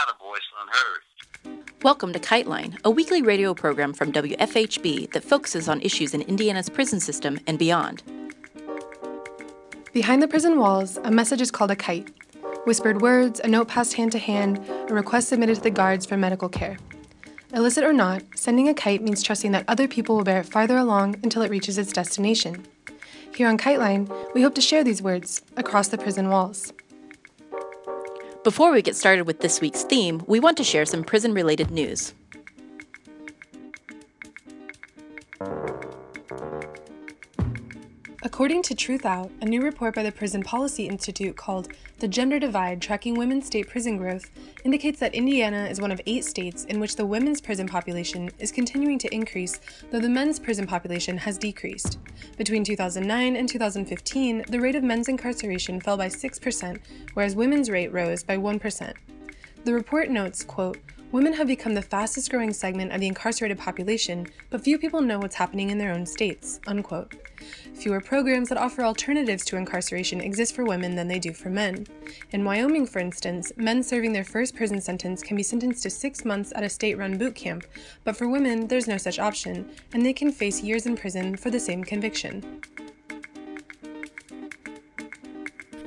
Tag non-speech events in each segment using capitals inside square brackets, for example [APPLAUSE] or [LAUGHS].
without a voice unheard. Welcome to Kiteline, a weekly radio program from WFHB that focuses on issues in Indiana's prison system and beyond. Behind the prison walls, a message is called a kite. Whispered words, a note passed hand to hand, a request submitted to the guards for medical care. Illicit or not, sending a kite means trusting that other people will bear it farther along until it reaches its destination. Here on Kiteline, we hope to share these words across the prison walls. Before we get started with this week's theme, we want to share some prison related news. According to Truthout, a new report by the Prison Policy Institute called The Gender Divide Tracking Women's State Prison Growth indicates that Indiana is one of eight states in which the women's prison population is continuing to increase, though the men's prison population has decreased. Between 2009 and 2015, the rate of men's incarceration fell by 6%, whereas women's rate rose by 1%. The report notes, quote, Women have become the fastest growing segment of the incarcerated population, but few people know what's happening in their own states. Unquote. Fewer programs that offer alternatives to incarceration exist for women than they do for men. In Wyoming, for instance, men serving their first prison sentence can be sentenced to six months at a state run boot camp, but for women, there's no such option, and they can face years in prison for the same conviction.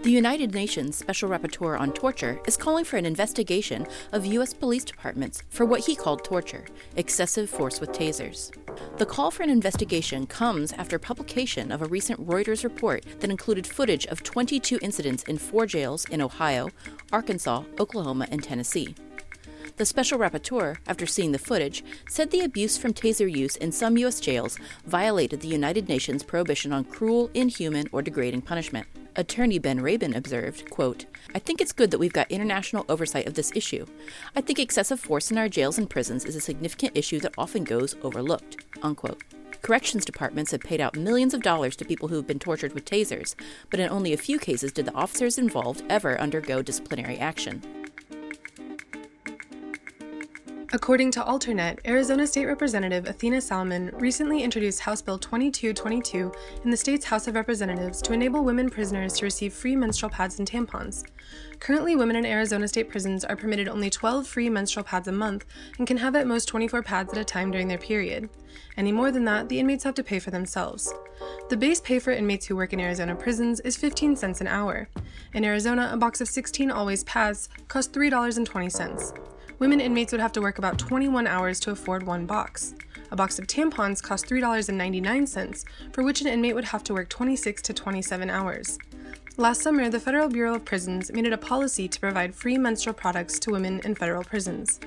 The United Nations Special Rapporteur on Torture is calling for an investigation of U.S. police departments for what he called torture, excessive force with tasers. The call for an investigation comes after publication of a recent Reuters report that included footage of 22 incidents in four jails in Ohio, Arkansas, Oklahoma, and Tennessee. The special rapporteur, after seeing the footage, said the abuse from taser use in some U.S. jails violated the United Nations prohibition on cruel, inhuman, or degrading punishment. Attorney Ben Rabin observed, quote, I think it's good that we've got international oversight of this issue. I think excessive force in our jails and prisons is a significant issue that often goes overlooked. Unquote. Corrections departments have paid out millions of dollars to people who have been tortured with tasers, but in only a few cases did the officers involved ever undergo disciplinary action. According to Alternet, Arizona State Representative Athena Salman recently introduced House Bill 2222 in the state's House of Representatives to enable women prisoners to receive free menstrual pads and tampons. Currently, women in Arizona state prisons are permitted only 12 free menstrual pads a month and can have at most 24 pads at a time during their period. Any more than that, the inmates have to pay for themselves. The base pay for inmates who work in Arizona prisons is 15 cents an hour. In Arizona, a box of 16 always pads costs $3.20 women inmates would have to work about 21 hours to afford one box. A box of tampons cost $3.99, for which an inmate would have to work 26 to 27 hours. Last summer, the Federal Bureau of Prisons made it a policy to provide free menstrual products to women in federal prisons.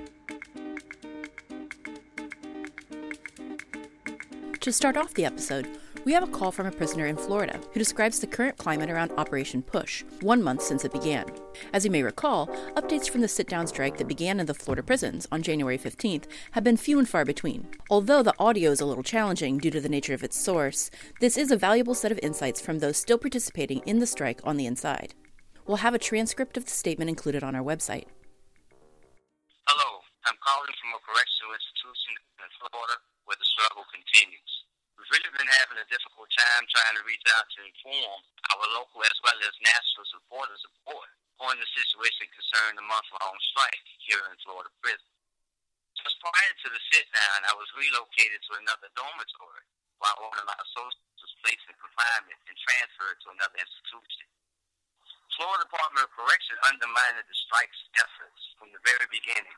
To start off the episode, we have a call from a prisoner in Florida who describes the current climate around Operation Push, one month since it began. As you may recall, updates from the sit down strike that began in the Florida prisons on January 15th have been few and far between. Although the audio is a little challenging due to the nature of its source, this is a valuable set of insights from those still participating in the strike on the inside. We'll have a transcript of the statement included on our website. Hello, I'm calling from a correctional institution in Florida where the struggle continues we've really been having a difficult time trying to reach out to inform our local as well as national supporters support on the situation concerning the month-long strike here in Florida prison. Just prior to the sit-down, I was relocated to another dormitory while one of my associates was placed in confinement and transferred to another institution. Florida Department of Correction undermined the strike's efforts from the very beginning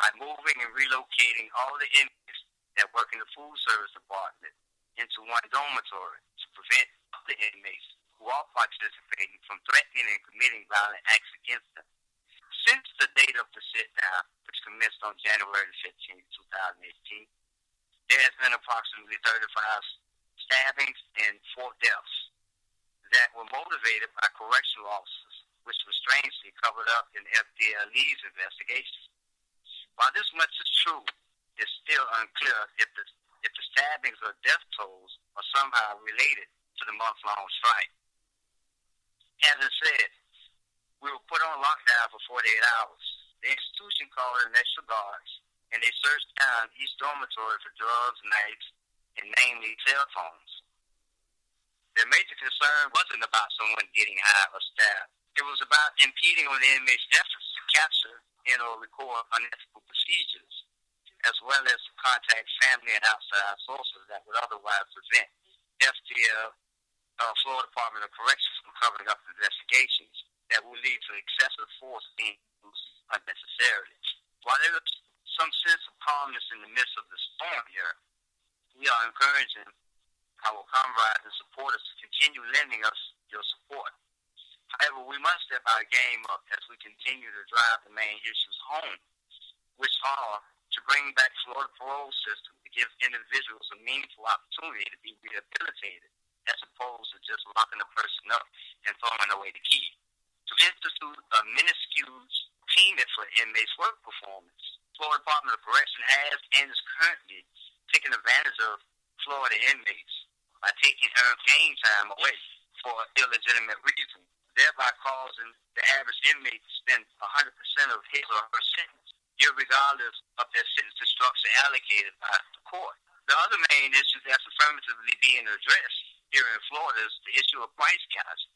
by moving and relocating all the inmates that work in the food service department into one dormitory to prevent other inmates who are participating from threatening and committing violent acts against them. Since the date of the sit down, which commenced on January 15, 2018, there has been approximately 35 stabbings and four deaths that were motivated by correctional officers, which was strangely covered up in FDLE's investigation. While this much is true, it's still unclear if the if the stabbings or death tolls are somehow related to the month-long strike. Having said, we were put on lockdown for 48 hours. The institution called in extra guards, and they searched down each dormitory for drugs, knives, and namely cell phones. Their major concern wasn't about someone getting high or stabbed. It was about impeding on the inmates' efforts to capture and or record unethical procedures, as well as contact family and outside sources that would otherwise prevent FTL, uh, Florida Department of Corrections, from covering up investigations that will lead to excessive force being used unnecessarily. While there is some sense of calmness in the midst of the storm here, we are encouraging our comrades and supporters to continue lending us your support. However, we must step our game up as we continue to drive the main issues home, which are to bring back Florida parole system to give individuals a meaningful opportunity to be rehabilitated, as opposed to just locking a person up and throwing away the key. To institute a minuscule payment for inmates' work performance. Florida Department of Correction has and is currently taking advantage of Florida inmates by taking earned gain time away for illegitimate reasons thereby causing the average inmate to spend 100% of his or her sentence, regardless of their sentence to structure allocated by the court. The other main issue that's affirmatively being addressed here in Florida is the issue of price gouging.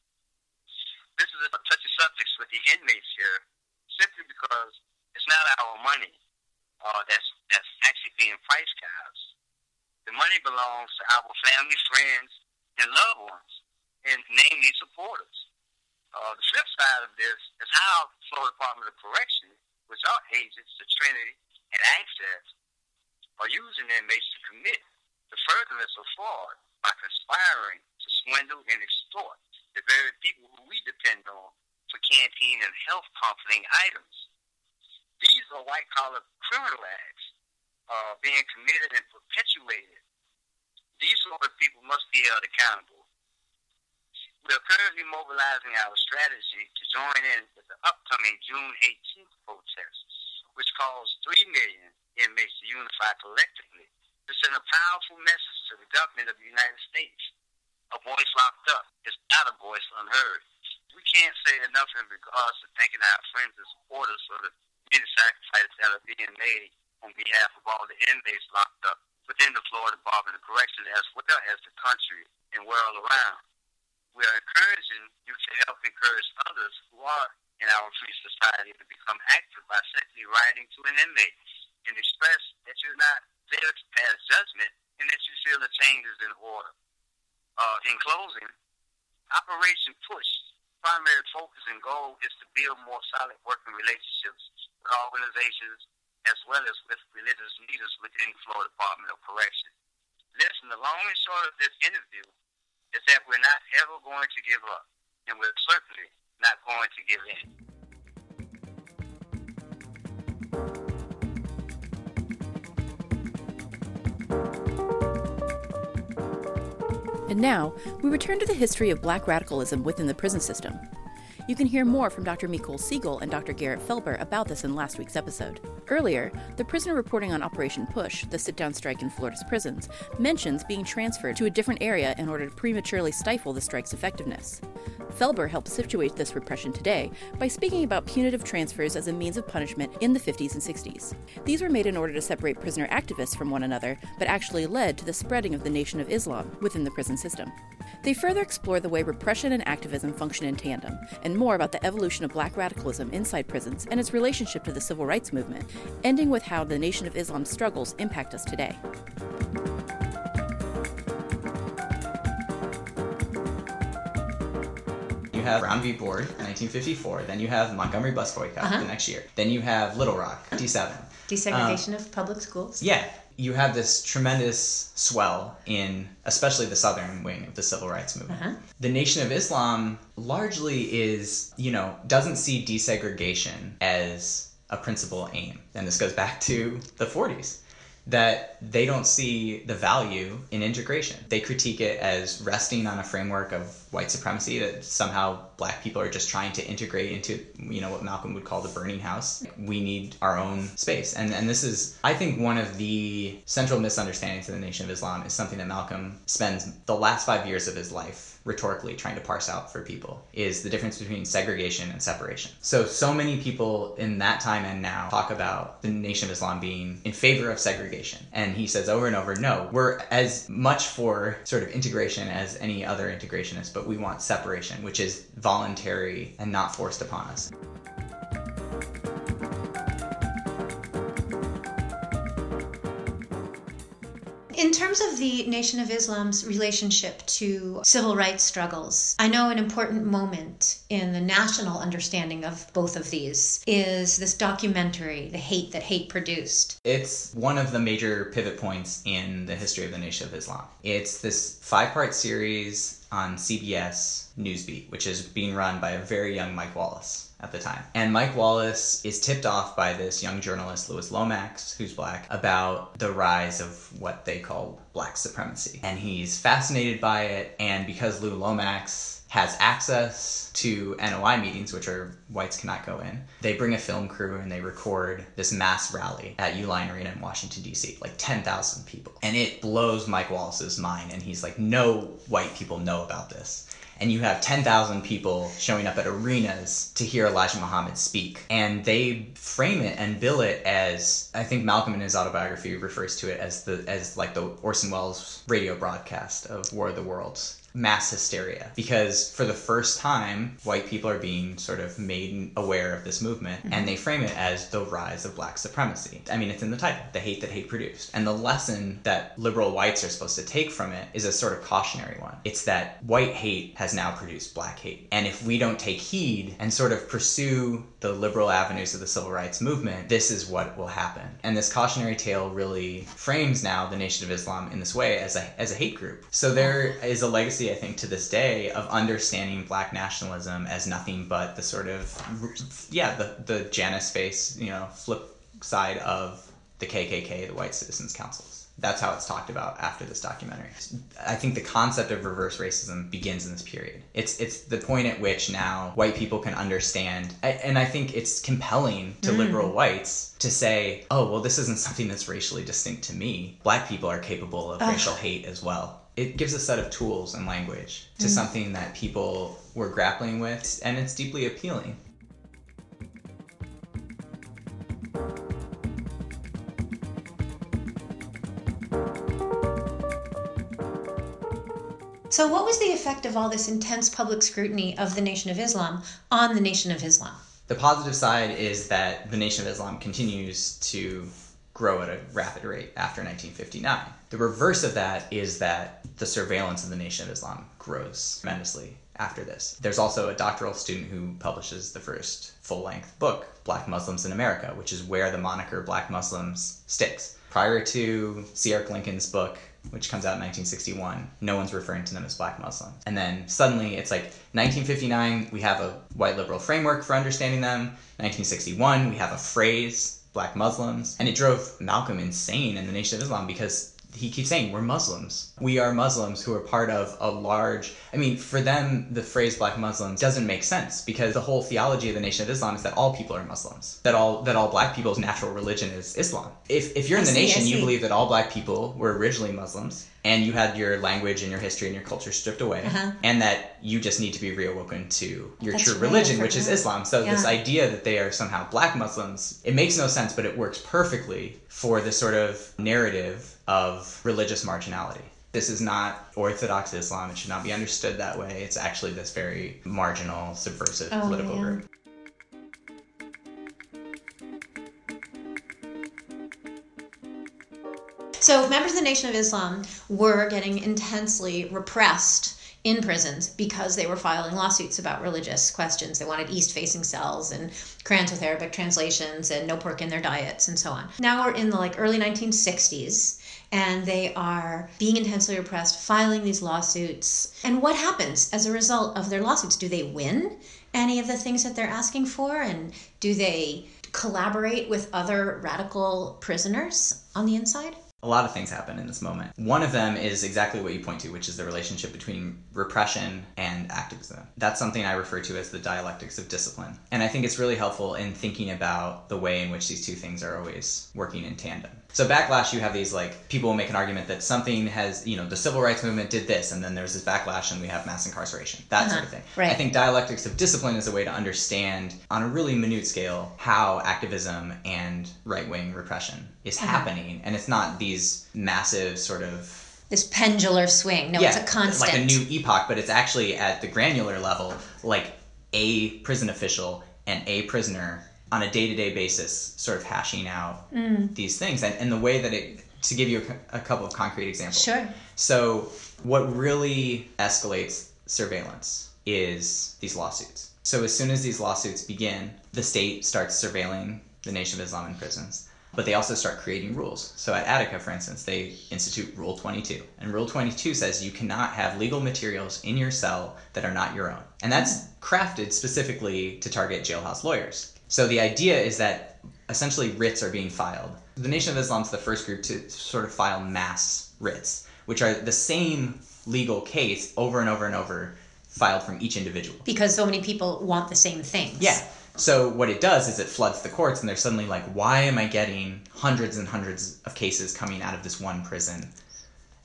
This is a touchy subject with the inmates here, simply because it's not our money uh, that's that's actually being price gouged. The money belongs to our family, friends, and loved ones, and namely supporters. Uh, the flip side of this is how Florida Department of Correction, are agents to Trinity and Access, are using inmates to commit the furtherance of fraud by conspiring to swindle and extort the very people who we depend on for canteen and health comforting items. These are white collar criminal acts uh, being committed and perpetuated. These sort of people must be held accountable we are currently mobilizing our strategy to join in the upcoming June 18th protest, which calls 3 million inmates to unify collectively to send a powerful message to the government of the United States. A voice locked up is not a voice unheard. We can't say enough in regards to thanking our friends and supporters for the many sacrifices that are being made on behalf of all the inmates locked up within the Florida Department of Corrections as well as the country and world around we are encouraging you to help encourage others who are in our free society to become active by simply writing to an inmate and express that you're not there to pass judgment and that you feel the change is in order. Uh, in closing, Operation Push primary focus and goal is to build more solid working relationships with organizations as well as with religious leaders within the Florida Department of Correction. Listen, the long and short of this interview is that we're not ever going to give up, and we're certainly not going to give in. And now, we return to the history of black radicalism within the prison system. You can hear more from Dr. Micol Seigel and Dr. Garrett Felber about this in last week's episode. Earlier, the prisoner reporting on Operation Push, the sit down strike in Florida's prisons, mentions being transferred to a different area in order to prematurely stifle the strike's effectiveness. Felber helped situate this repression today by speaking about punitive transfers as a means of punishment in the 50s and 60s. These were made in order to separate prisoner activists from one another, but actually led to the spreading of the Nation of Islam within the prison system. They further explore the way repression and activism function in tandem, and more about the evolution of black radicalism inside prisons and its relationship to the civil rights movement, ending with how the Nation of Islam struggles impact us today. Have Brown v. Board, 1954. Then you have Montgomery bus boycott uh-huh. the next year. Then you have Little Rock, D7. Desegregation um, of public schools. Yeah, you have this tremendous swell in especially the southern wing of the civil rights movement. Uh-huh. The Nation of Islam largely is, you know, doesn't see desegregation as a principal aim. And this goes back to the 40s that they don't see the value in integration. They critique it as resting on a framework of white supremacy that somehow black people are just trying to integrate into you know what Malcolm would call the burning house. We need our own space. And and this is I think one of the central misunderstandings of the Nation of Islam is something that Malcolm spends the last 5 years of his life rhetorically trying to parse out for people is the difference between segregation and separation. So, so many people in that time and now talk about the Nation of Islam being in favor of segregation. And he says over and over, no, we're as much for sort of integration as any other integrationist, but we want separation, which is voluntary and not forced upon us. Terms of the Nation of Islam's relationship to civil rights struggles, I know an important moment in the national understanding of both of these is this documentary, The Hate That Hate Produced. It's one of the major pivot points in the history of the Nation of Islam. It's this five part series on CBS Newsbeat, which is being run by a very young Mike Wallace at the time. And Mike Wallace is tipped off by this young journalist, Louis Lomax, who's black, about the rise of what they call black supremacy. And he's fascinated by it, and because Lou Lomax has access to NOI meetings, which are whites cannot go in. They bring a film crew and they record this mass rally at Uline Arena in Washington, D.C., like 10,000 people. And it blows Mike Wallace's mind. And he's like, no white people know about this and you have 10,000 people showing up at arenas to hear Elijah Muhammad speak. And they frame it and bill it as I think Malcolm in his autobiography refers to it as the as like the Orson Welles radio broadcast of War of the Worlds mass hysteria. Because for the first time white people are being sort of made aware of this movement mm-hmm. and they frame it as the rise of black supremacy. I mean it's in the title the hate that hate produced. And the lesson that liberal whites are supposed to take from it is a sort of cautionary one. It's that white hate has now produced black hate. And if we don't take heed and sort of pursue the liberal avenues of the civil rights movement this is what will happen and this cautionary tale really frames now the nation of islam in this way as a as a hate group so there is a legacy I think, to this day of understanding black nationalism as nothing but the sort of, yeah, the, the Janus face, you know, flip side of the KKK, the White Citizens Councils. That's how it's talked about after this documentary. I think the concept of reverse racism begins in this period. It's it's the point at which now white people can understand, and I think it's compelling to mm. liberal whites to say, "Oh, well, this isn't something that's racially distinct to me. Black people are capable of racial hate as well." it gives a set of tools and language to mm. something that people were grappling with, and it's deeply appealing. So, what was the effect of all this intense public scrutiny of the Nation of Islam on the Nation of Islam? The positive side is that the Nation of Islam continues to grow at a rapid rate after 1959. The reverse of that is that the surveillance of the Nation of Islam grows tremendously after this. There's also a doctoral student who publishes the first full length book, Black Muslims in America, which is where the moniker Black Muslims sticks. Prior to C. Eric Lincoln's book, which comes out in 1961, no one's referring to them as black Muslims. And then suddenly it's like 1959, we have a white liberal framework for understanding them. 1961, we have a phrase black Muslims. And it drove Malcolm insane in the Nation of Islam because he keeps saying we're Muslims. We are Muslims who are part of a large. I mean, for them, the phrase "black Muslims" doesn't make sense because the whole theology of the Nation of Islam is that all people are Muslims. That all that all black people's natural religion is Islam. If if you're in the see, nation, you believe that all black people were originally Muslims and you had your language and your history and your culture stripped away, uh-huh. and that you just need to be reawoken to your That's true religion, which is Islam. So yeah. this idea that they are somehow black Muslims, it makes no sense, but it works perfectly for this sort of narrative of religious marginality. This is not Orthodox Islam. It should not be understood that way. It's actually this very marginal, subversive oh, political yeah. group. So, members of the Nation of Islam were getting intensely repressed in prisons because they were filing lawsuits about religious questions. They wanted east facing cells and Qurans with Arabic translations and no pork in their diets and so on. Now we're in the like early 1960s and they are being intensely repressed, filing these lawsuits. And what happens as a result of their lawsuits? Do they win any of the things that they're asking for? And do they collaborate with other radical prisoners on the inside? a lot of things happen in this moment. One of them is exactly what you point to, which is the relationship between repression and activism. That's something I refer to as the dialectics of discipline. And I think it's really helpful in thinking about the way in which these two things are always working in tandem. So backlash, you have these like people make an argument that something has, you know, the civil rights movement did this, and then there's this backlash, and we have mass incarceration, that uh-huh. sort of thing. Right. I think dialectics of discipline is a way to understand on a really minute scale how activism and right wing repression is uh-huh. happening, and it's not these massive sort of this pendular swing. No, yeah, it's a constant. Like a new epoch, but it's actually at the granular level, like a prison official and a prisoner on a day-to-day basis sort of hashing out mm. these things and, and the way that it to give you a, a couple of concrete examples. Sure. So, what really escalates surveillance is these lawsuits. So, as soon as these lawsuits begin, the state starts surveilling the Nation of Islam in prisons. But they also start creating rules. So, at Attica, for instance, they institute Rule 22. And Rule 22 says you cannot have legal materials in your cell that are not your own. And that's crafted specifically to target jailhouse lawyers. So, the idea is that essentially writs are being filed. The Nation of Islam is the first group to sort of file mass writs, which are the same legal case over and over and over filed from each individual. Because so many people want the same things. Yeah. So what it does is it floods the courts, and they're suddenly like, why am I getting hundreds and hundreds of cases coming out of this one prison?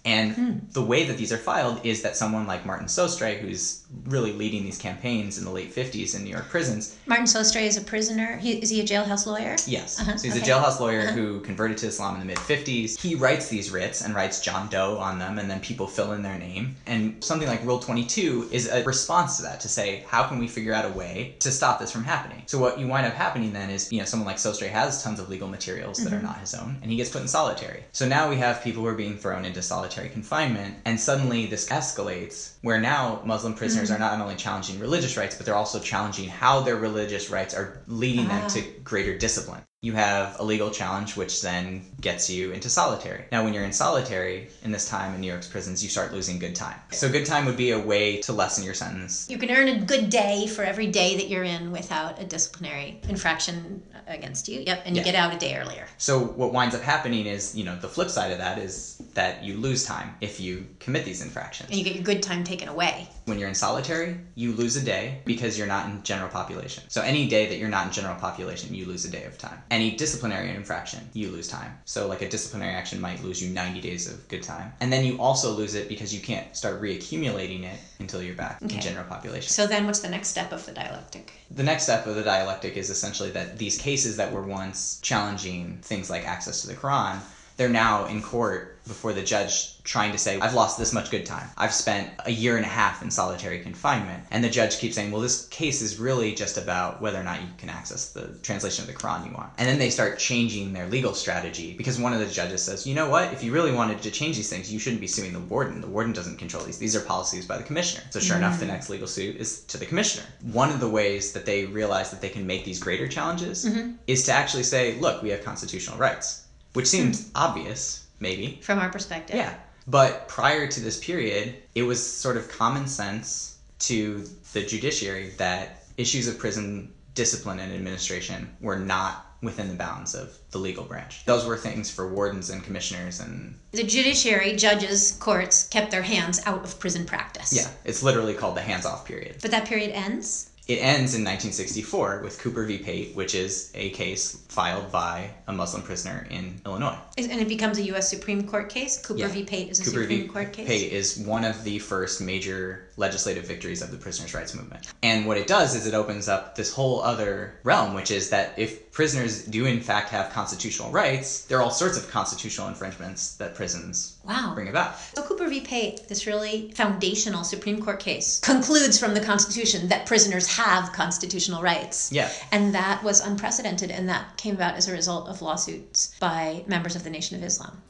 And the way that these are filed is that someone like Martin Sostre, who's really leading these campaigns in the late 50s in New York prisons, Martin Sostre is a prisoner. He, is he a jailhouse lawyer? Yes. Uh-huh, So he's okay. a jailhouse lawyer who converted to Islam in the mid 50s. He writes these writs and writes John Doe on them, and then people fill in their name. And something like Rule 22 is a response to that to say, how can we figure out a way to stop this from happening? So what you wind up happening then is, you know, someone like Sostre has tons of legal materials that Mm-hmm. are not his own, and he gets put in solitary. So now we have people who are being thrown into solitary confinement, and suddenly this escalates where now Muslim prisoners Mm-hmm. are not only challenging religious rights, but they're also challenging how their religious rights are leading them Ah. to greater discipline. You have a legal challenge, which then gets you into solitary. Now, when you're in solitary in this time in New York's prisons, you start losing good time. So, good time would be a way to lessen your sentence. You can earn a good day for every day that you're in without a disciplinary infraction against you. Yep, and you Yeah. get out a day earlier. So, what winds up happening is, you know, the flip side of that is that you lose time if you commit these infractions. And you get your good time taken away. When you're in solitary, you lose a day because you're not in general population. So any day that you're not in general population, you lose a day of time. Any disciplinary infraction, you lose time. So like a disciplinary action might lose you 90 days of good time. And then you also lose it because you can't start reaccumulating it until you're back Okay. in general population. So then what's the next step of the dialectic? The next step of the dialectic is essentially that these cases that were once challenging things like access to the Quran, they're now in court before the judge trying to say, I've lost this much good time. I've spent a year and a half in solitary confinement. And the judge keeps saying, well, this case is really just about whether or not you can access the translation of the Quran you want. And then they start changing their legal strategy because one of the judges says, you know what? If you really wanted to change these things, you shouldn't be suing the warden. The warden doesn't control these. These are policies by the commissioner. So sure enough, the mm-hmm. next legal suit is to the commissioner. One of the ways that they realize that they can make these greater challenges mm-hmm. is to actually say, look, we have constitutional rights, which hmm. seems obvious, maybe. From our perspective. Yeah. But prior to this period, it was sort of common sense to the judiciary that issues of prison discipline and administration were not within the bounds of the legal branch. Those were things for wardens and commissioners and The judiciary, judges, courts kept their hands out of prison practice. yeah, it's literally called the hands-off period. But that period ends? It ends in 1964 with Cooper v. Pate, which is a case filed by a Muslim prisoner in Illinois. And it becomes a U.S. Supreme Court case? Cooper Yeah. v. Pate is a Cooper Supreme v. Court case? Pate is one of the first major legislative victories of the prisoners' rights movement. And what it does is it opens up this whole other realm, which is that if prisoners do in fact have constitutional rights, there are all sorts of constitutional infringements that prisons Wow. bring about. So Cooper v. Pate, this really foundational Supreme Court case, concludes from the Constitution that prisoners have constitutional rights. Yeah. And that was unprecedented, and that came about as a result of lawsuits by members of the Nation of Islam.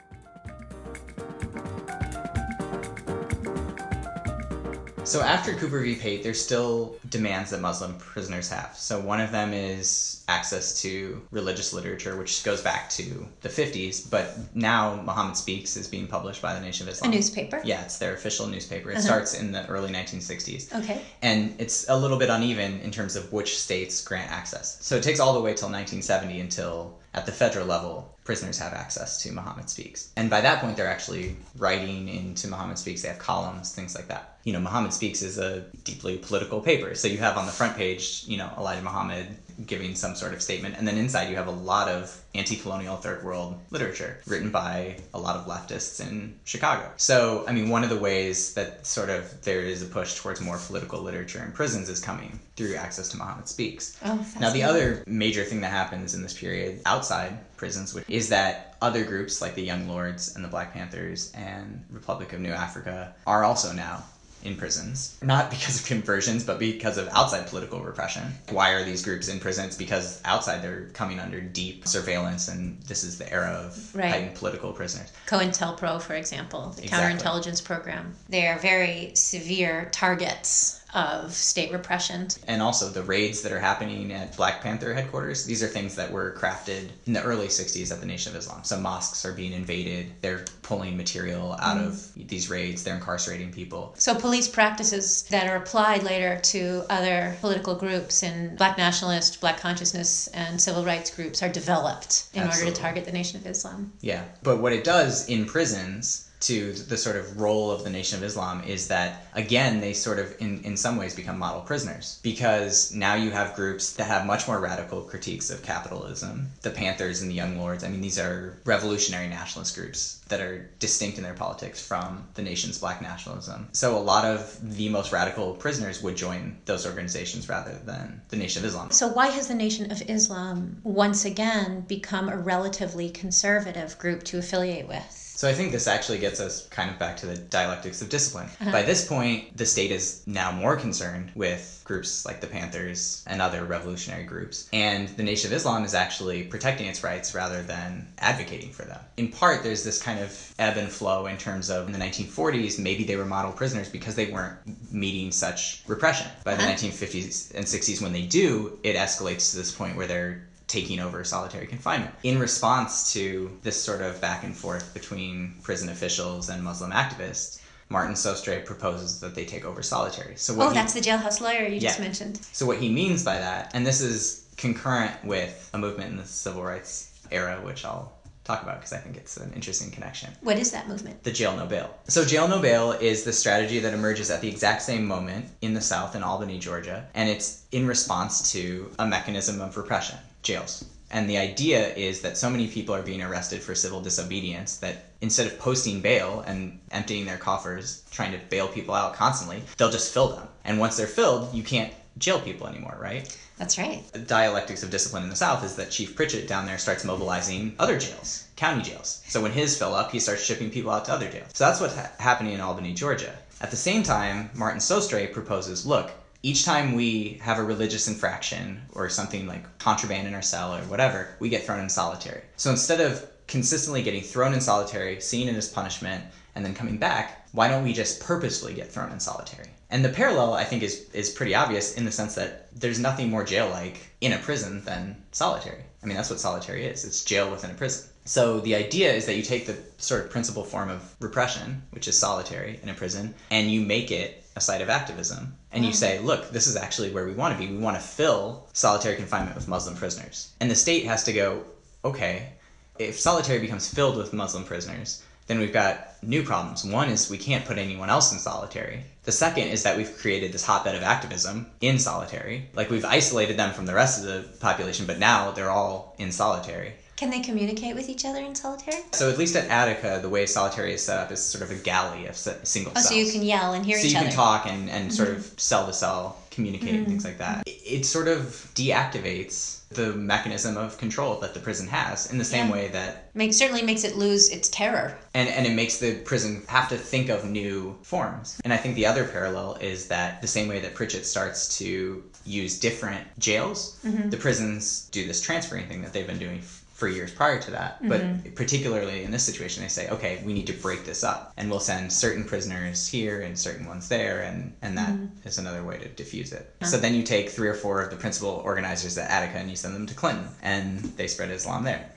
So after Cooper v. Pate, there's still demands that Muslim prisoners have. So one of them is access to religious literature, which goes back to the 50s, but now Muhammad Speaks is being published by the Nation of Islam. A newspaper? Yeah, it's their official newspaper. It Uh-huh. starts in the early 1960s. Okay. And it's a little bit uneven in terms of which states grant access. So it takes all the way till 1970 until, at the federal level, prisoners have access to Muhammad Speaks. And by that point, they're actually writing into Muhammad Speaks. They have columns, things like that. You know, Muhammad Speaks is a deeply political paper. So you have on the front page, you know, Elijah Muhammad giving some sort of statement. And then inside, you have a lot of anti colonial third world literature written by a lot of leftists in Chicago. So, I mean, one of the ways that sort of there is a push towards more political literature in prisons is coming through access to Muhammad Speaks. Oh, Now, the other major thing that happens in this period outside prisons which is that other groups like the Young Lords and the Black Panthers and Republic of New Africa are also now in prisons, not because of conversions, but because of outside political repression. Why are these groups in prison? It's because outside they're coming under deep surveillance, and this is the era of Right. heightened political prisoners. COINTELPRO, for example, the Exactly. counterintelligence program. They are very severe targets of state repression. And also the raids that are happening at Black Panther headquarters. These are things that were crafted in the early 60s at the Nation of Islam. So mosques are being invaded, they're pulling material out mm-hmm. of these raids, they're incarcerating people. So, police practices that are applied later to other political groups and black nationalist, black consciousness, and civil rights groups are developed in order to target the Nation of Islam. Yeah. But what it does in prisons to the sort of role of the Nation of Islam is that again they sort of in, in some ways become model prisoners. Because now you have groups that have much more radical critiques of capitalism. The panthers and the young lords i mean these are revolutionary nationalist groups that are distinct in their politics from the nation's black nationalism. So a lot of the most radical prisoners would join those organizations rather than the nation of islam. So, why has the Nation of Islam once again become a relatively conservative group to affiliate with? So I think this actually gets us kind of back to the dialectics of discipline. Uh-huh. By this point, the state is now more concerned with groups like the Panthers and other revolutionary groups, and the Nation of Islam is actually protecting its rights rather than advocating for them. In part, there's this kind of ebb and flow in terms of in the 1940s, maybe they were model prisoners because they weren't meeting such repression. By the uh-huh. 1950s and 60s, when they do, it escalates to this point where they're taking over solitary confinement. In response to this sort of back and forth between prison officials and Muslim activists, Martin Sostre proposes that they take over solitary. So what Oh, he- that's the jailhouse lawyer you just mentioned. so what he means by that, and this is concurrent with a movement in the civil rights era, which I'll talk about because I think it's an interesting connection What is that movement? the jail no bail. So jail no bail is the strategy that emerges at the exact same moment in the South in Albany, Georgia, and it's in response to a mechanism of repression, jails. And the idea is that so many people are being arrested for civil disobedience that instead of posting bail and emptying their coffers, trying to bail people out constantly, they'll just fill them. And once they're filled, you can't jail people anymore, right? That's right. the dialectics of discipline in the South is that Chief Pritchett down there starts mobilizing other jails, county jails. So when his fill up, he starts shipping people out to other jails. So that's what's ha- happening in Albany, Georgia. At the same time, Martin Sostre proposes look, each time we have a religious infraction or something like contraband in our cell or whatever, we get thrown in solitary. So instead of consistently getting thrown in solitary, seeing it as punishment, and then coming back, why don't we just purposefully get thrown in solitary? And the parallel, I think, is is pretty obvious in the sense that there's nothing more jail-like in a prison than solitary. I mean, that's what solitary is. It's jail within a prison. So the idea is that you take the sort of principal form of repression, which is solitary in a prison, and you make it a site of activism. And you mm. say, look, this is actually where we want to be. We want to fill solitary confinement with Muslim prisoners. And the state has to go, okay, if solitary becomes filled with Muslim prisoners, then we've got new problems. One is we can't put anyone else in solitary. The second is that we've created this hotbed of activism in solitary. Like we've isolated them from the rest of the population, but now they're all in solitary. Can they communicate with each other in solitary? So at least at Attica, the way solitary is set up is sort of a galley of single Oh, cells. so you can yell and hear so each other. So you can talk and, and sort mm-hmm. of cell to cell communicate and things mm-hmm. like that. It, it sort of deactivates the mechanism of control that the prison has in the same Yeah. way that Make, certainly makes it lose its terror. and, and it makes the prison have to think of new forms. And I think the other parallel is that the same way that Pritchett starts to use different jails, mm-hmm. the prisons do this transferring thing that they've been doing for years prior to that. But mm-hmm. particularly in this situation, they say, okay, we need to break this up, and we'll send certain prisoners here and certain ones there, and and that mm-hmm. is another way to diffuse it. So then you take three or four of the principal organizers at Attica and you send them to Clinton, and they spread Islam there.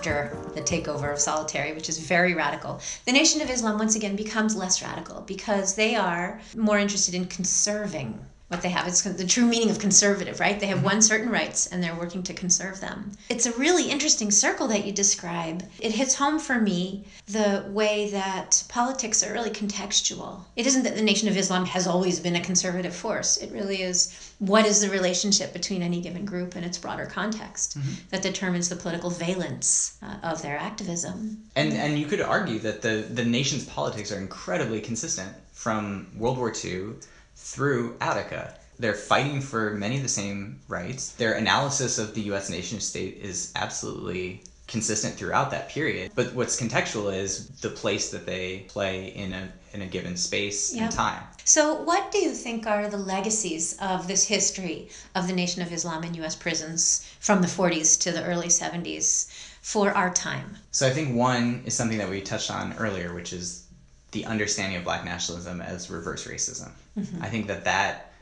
After the takeover of solitary, which is very radical. The Nation of Islam once again becomes less radical because they are more interested in conserving what they have. It's the true meaning of conservative, right? They have won certain rights and they're working to conserve them. It's a really interesting circle that you describe. It hits home for me the way that politics are really contextual. It isn't that the Nation of Islam has always been a conservative force, it really is what is the relationship between any given group and its broader context that determines the political valence uh, of their activism. And and you could argue that the the nation's politics are incredibly consistent from World War II through Attica. They're fighting for many of the same rights. Their analysis of the US nation state is absolutely consistent throughout that period. But what's contextual is the place that they play in a in a given space Yep. and time. So, what do you think are the legacies of this history of the Nation of Islam in U.S. prisons from the 40s to the early 70s for our time? So I think one is something that we touched on earlier, which is the understanding of black nationalism as reverse racism. I think that that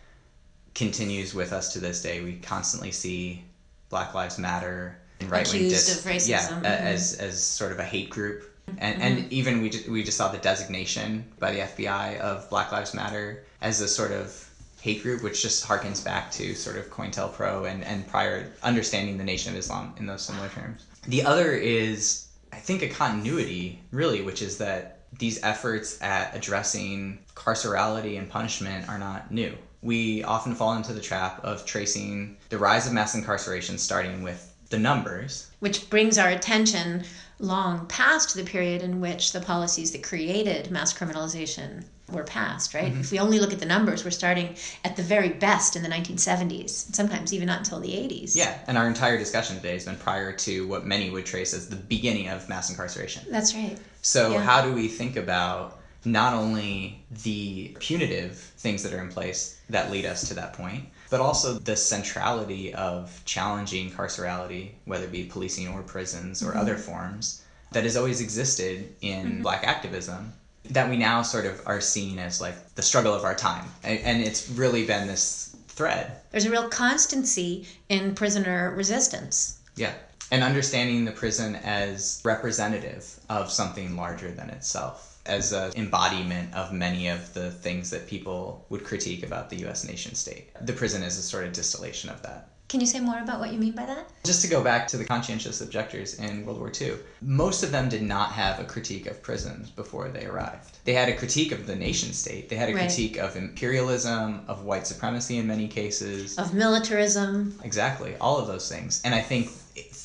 continues with us to this day. We constantly see Black Lives Matter and right wing of racism, yeah, mhm. a- as as sort of a hate group. And, and even we just, we just saw the designation by the FBI of Black Lives Matter as a sort of hate group, which just harkens back to sort of COINTELPRO and, and prior understanding the Nation of Islam in those similar terms. The other is, I think, a continuity, really, which is that these efforts at addressing carcerality and punishment are not new. We often fall into the trap of tracing the rise of mass incarceration starting with the numbers. Which brings our attention long past the period in which the policies that created mass criminalization were passed, right? Mm-hmm. If we only look at the numbers, we're starting at the very best in the 1970s, sometimes even not until the 80s. Yeah, and our entire discussion today has been prior to what many would trace as the beginning of mass incarceration. That's right. So, Yeah. how do we think about not only the punitive things that are in place that lead us to that point, but also the centrality of challenging carcerality, whether it be policing or prisons or mm-hmm. other forms, that has always existed in mm-hmm. black activism that we now sort of are seeing as like the struggle of our time. And, and it's really been this thread. There's a real constancy in prisoner resistance. Yeah. And understanding the prison as representative of something larger than itself, as an embodiment of many of the things that people would critique about the US nation state. The prison is a sort of distillation of that. Can you say more about what you mean by that? Just to go back to the conscientious objectors in World War II, most of them did not have a critique of prisons before they arrived. They had a critique of the nation state. They had a Right. critique of imperialism, of white supremacy in many cases. Of militarism. Exactly, all of those things. And I think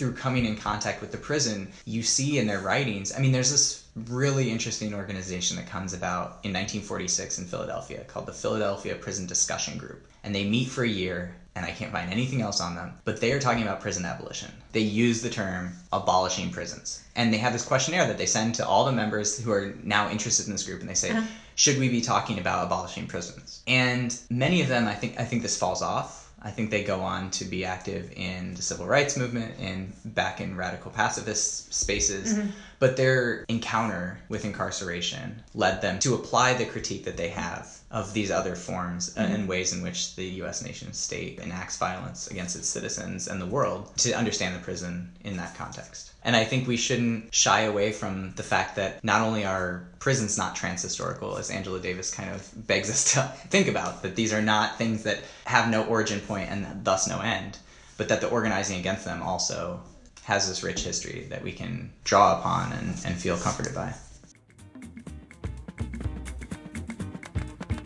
through coming in contact with the prison, you see in their writings, I mean, there's this really interesting organization that comes about in 1946 in Philadelphia called the Philadelphia Prison Discussion Group. And they meet for a year, and I can't find anything else on them, but they are talking about prison abolition. They use the term abolishing prisons. And they have this questionnaire that they send to all the members who are now interested in this group, and they say, uh-huh. should we be talking about abolishing prisons? And many of them, I think, I think this falls off. I think they go on to be active in the civil rights movement and back in radical pacifist spaces. Mm-hmm. But their encounter with incarceration led them to apply the critique that they have of these other forms uh, and ways in which the US nation state enacts violence against its citizens and the world to understand the prison in that context. And I think we shouldn't shy away from the fact that not only are prisons not transhistorical, as Angela Davis kind of [LAUGHS] begs us to think about, that these are not things that have no origin point and thus no end, but that the organizing against them also has this rich history that we can draw upon and, and feel comforted by.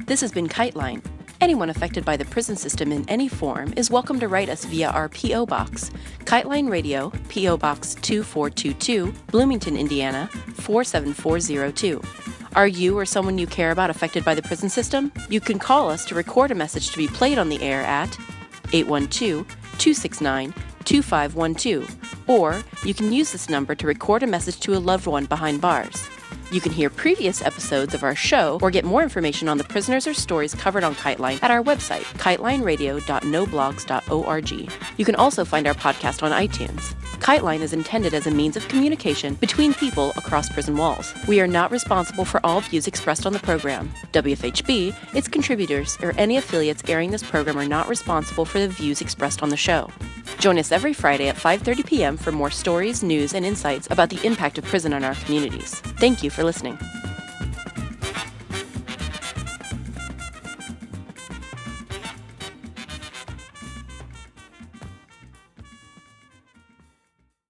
This has been KiteLine. Anyone affected by the prison system in any form is welcome to write us via our P.O. Box, KiteLine Radio, P.O. Box 2422, Bloomington, Indiana 47402. Are you or someone you care about affected by the prison system? You can call us to record a message to be played on the air at 812 269 2512, or you can use this number to record a message to a loved one behind bars. You can hear previous episodes of our show or get more information on the prisoners or stories covered on KiteLine at our website, kitelineradio.noblogs.org. You can also find our podcast on iTunes. KiteLine is intended as a means of communication between people across prison walls. We are not responsible for all views expressed on the program. WFHB, its contributors, or any affiliates airing this program are not responsible for the views expressed on the show. Join us every Friday at 5:30 p.m. for more stories, news, and insights about the impact of prison on our communities. Thank you for listening.